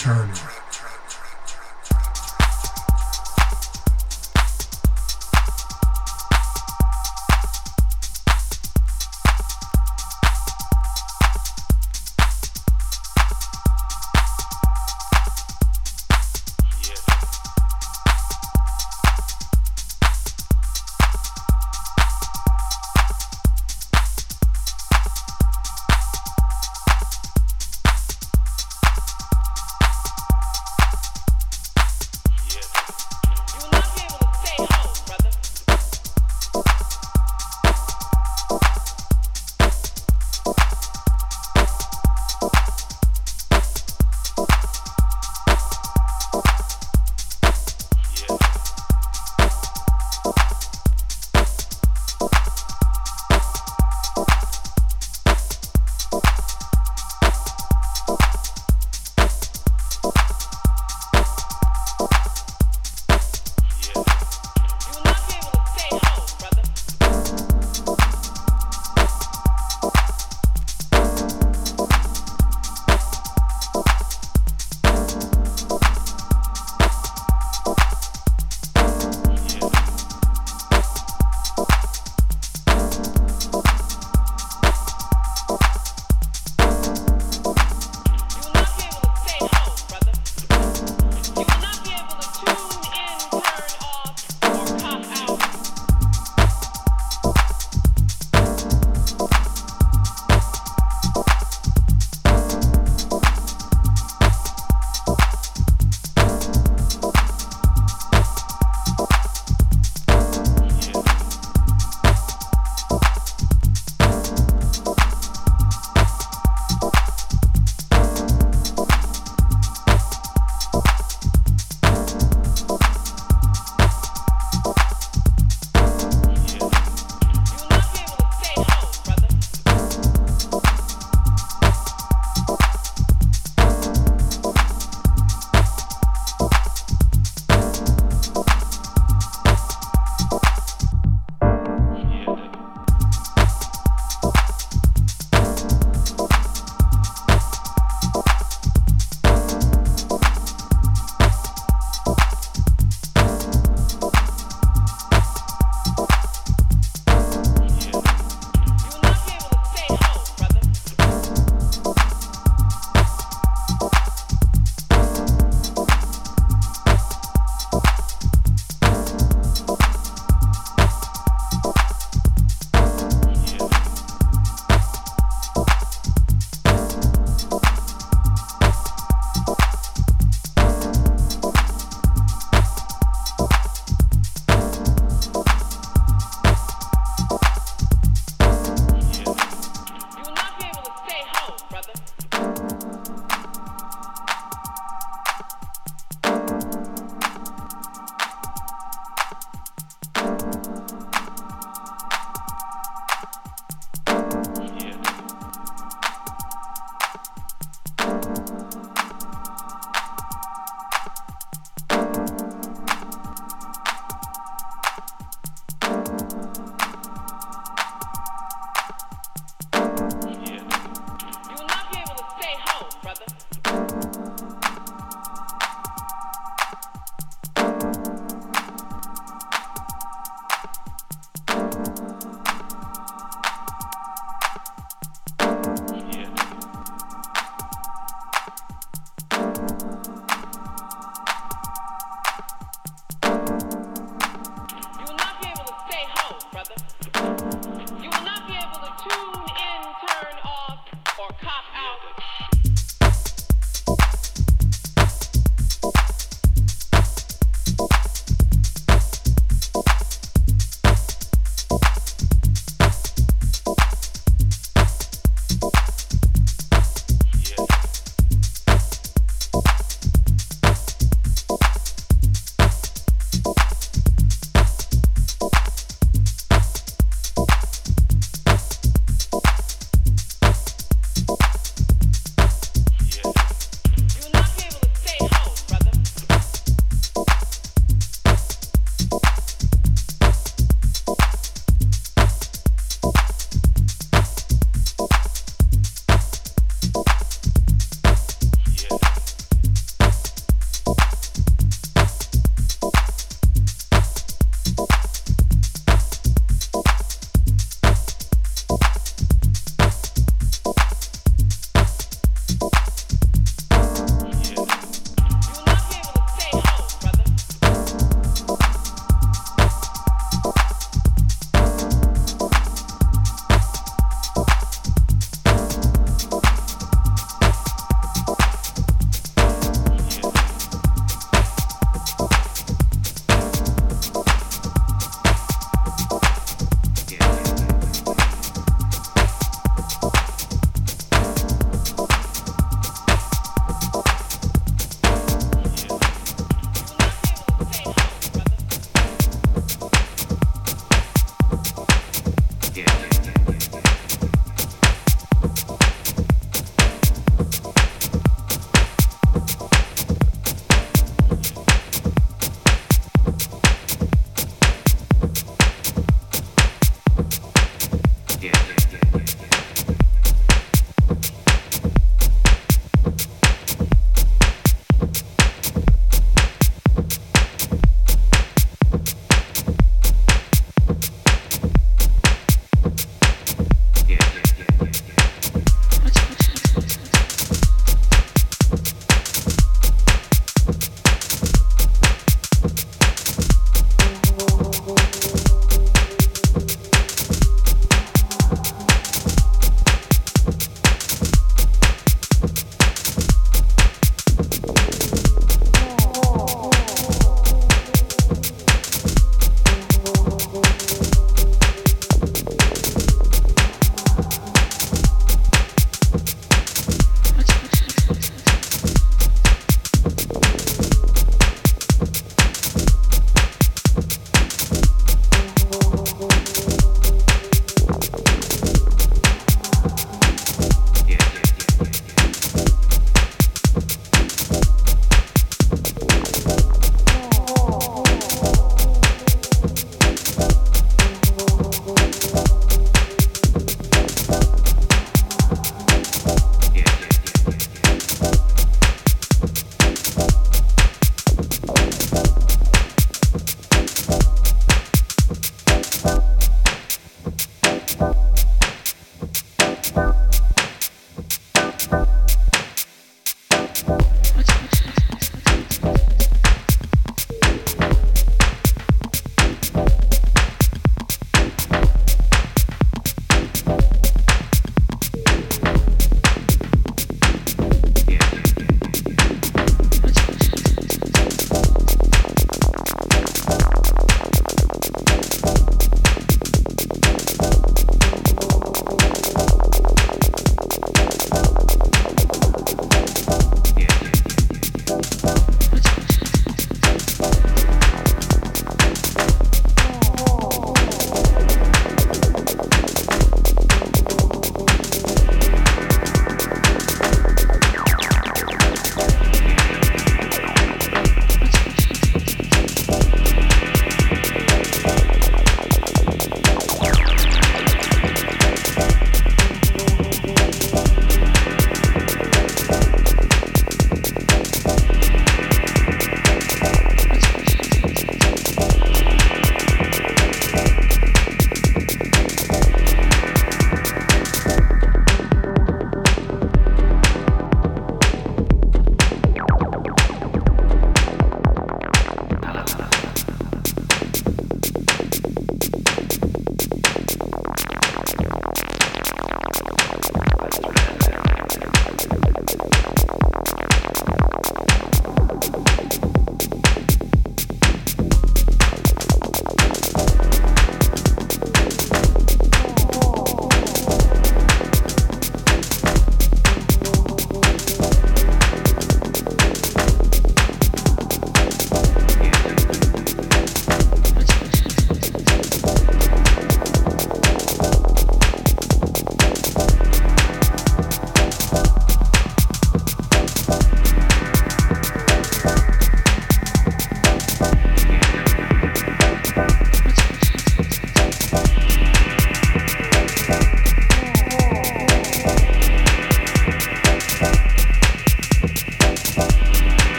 Turner.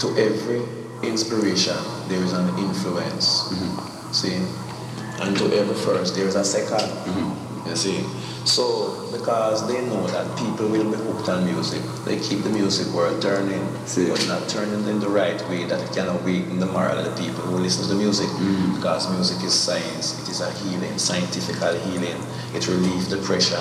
To every inspiration there is an influence. Mm-hmm. See? And to every first there is a 2nd mm-hmm. You see? So because they know that people will be hooked on music, they keep the music world turning, See. but not turning in the right way that it can awaken the moral of the people who listen to the music. Mm-hmm. Because music is science, it is a healing, scientific healing. It relieves depression,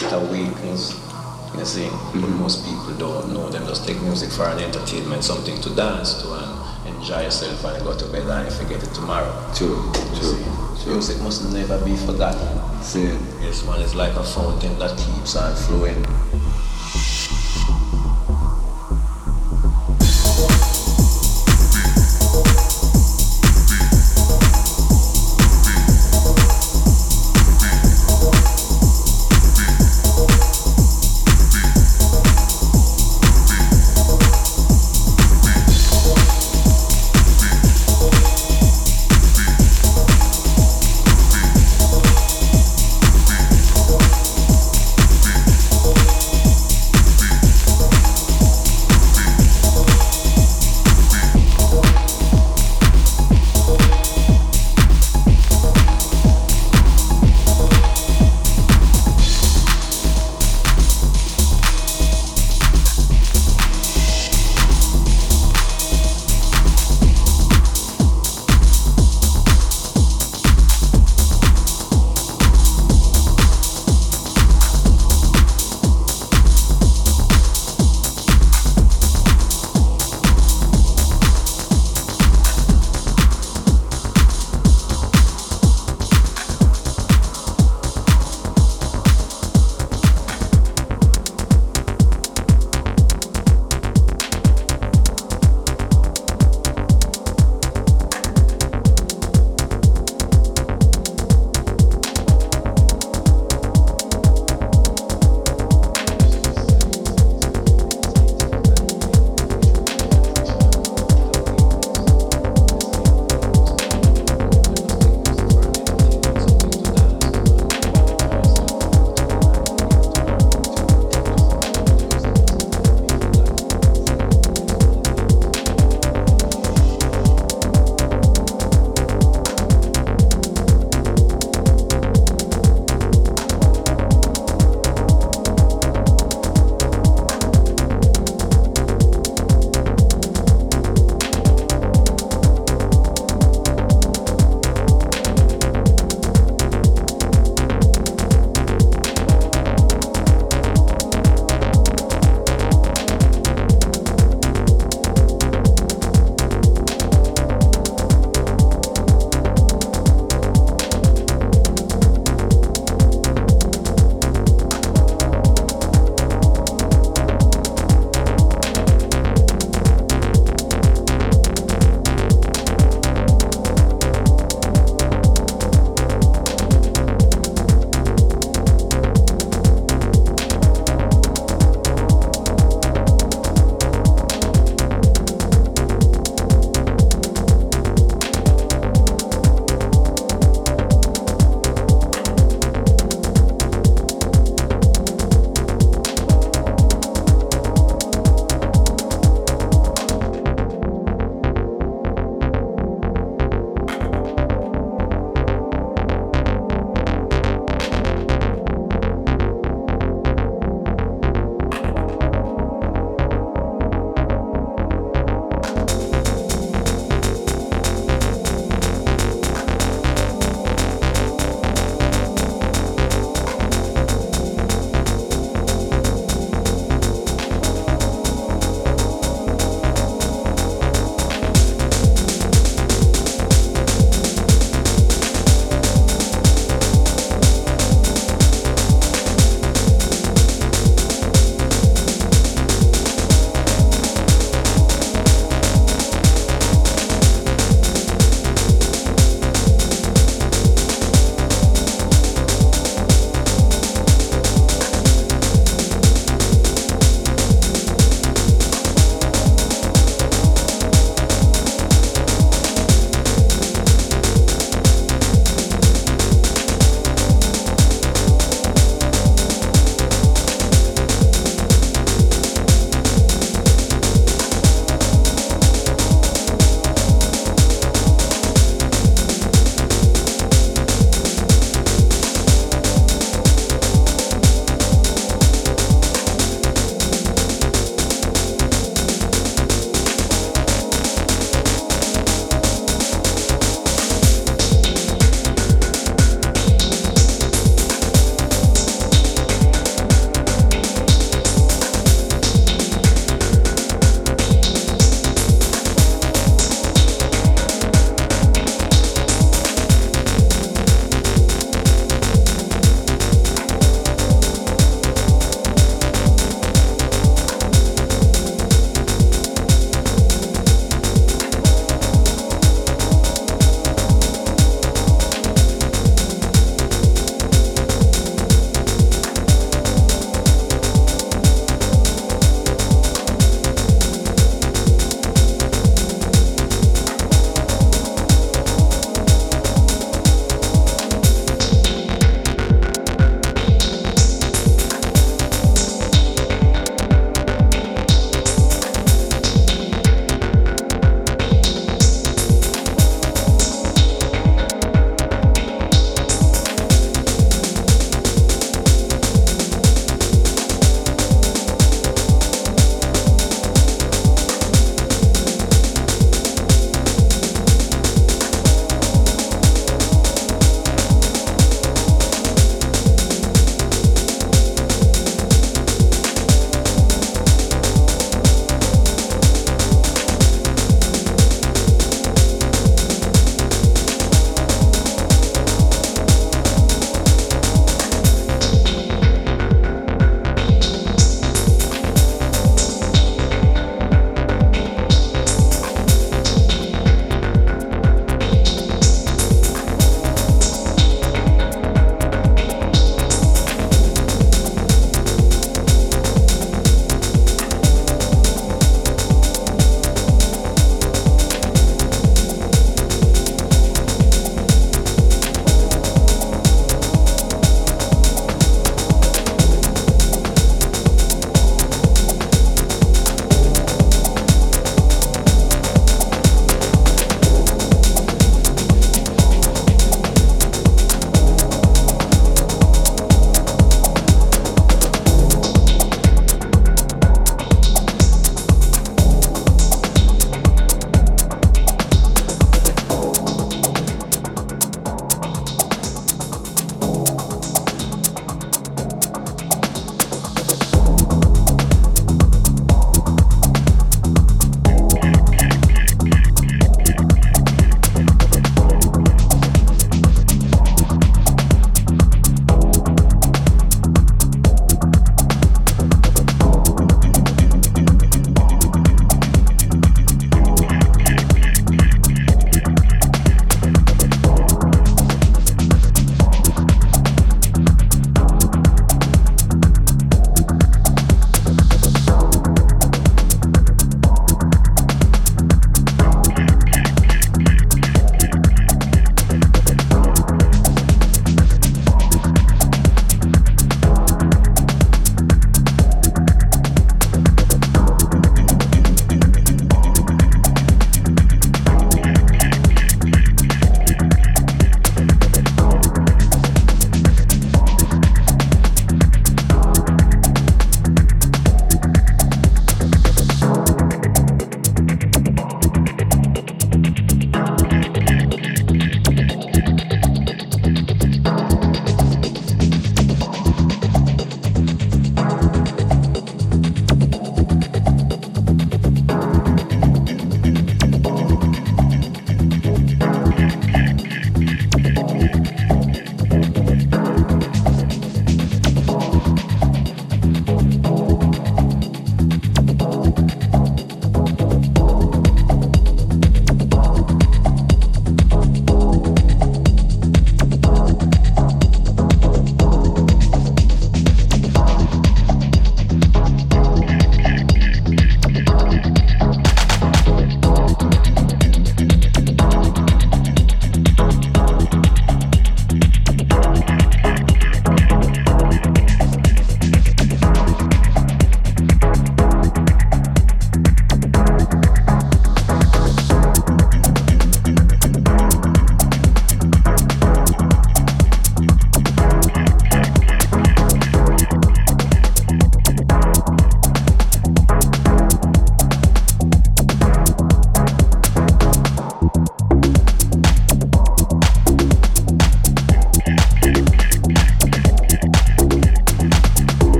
it awakens. You see, but mm-hmm. most people don't know. Them just take music for an entertainment, something to dance to and enjoy yourself and go to bed and forget it tomorrow. True. True. True. music must never be forgotten. Sin. Yes, man, it's like a fountain that keeps on flowing.